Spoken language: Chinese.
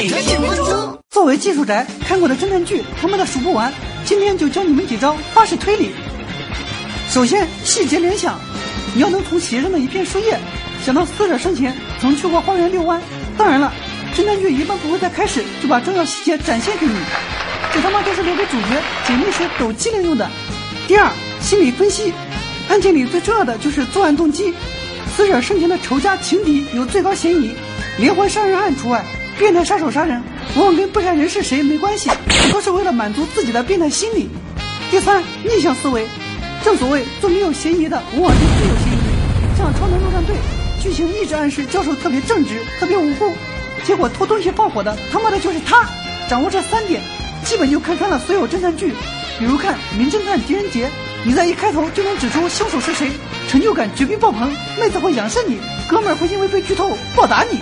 每日点播中。作为技术宅，看过的侦探剧他妈的数不完，今天就教你们几招花式推理。首先，细节联想，你要能从鞋上的一片树叶想到死者生前曾去过花园遛弯。当然了，侦探剧一般不会在开始就把重要细节展现给你，这他妈都是留给主角解密时抖机灵用的。第二，心理分析，案件里最重要的就是作案动机。死者生前的仇家情敌有最高嫌疑，连环杀人案除外。变态杀手杀人往往跟被害人是谁没关系，不过是为了满足自己的变态心理。第三，逆向思维，正所谓做没有嫌疑的往往就最有嫌疑。像《超能陆战队》，剧情一直暗示教授特别正直、特别无辜，结果偷东西放火的他妈的就是他。掌握这三点，基本就看穿了所有侦探剧。比如看《名侦探狄仁杰》，你在一开头就能指出凶手是谁，成就感绝逼爆棚，妹子会仰视你，哥们儿会因为被剧透暴打你。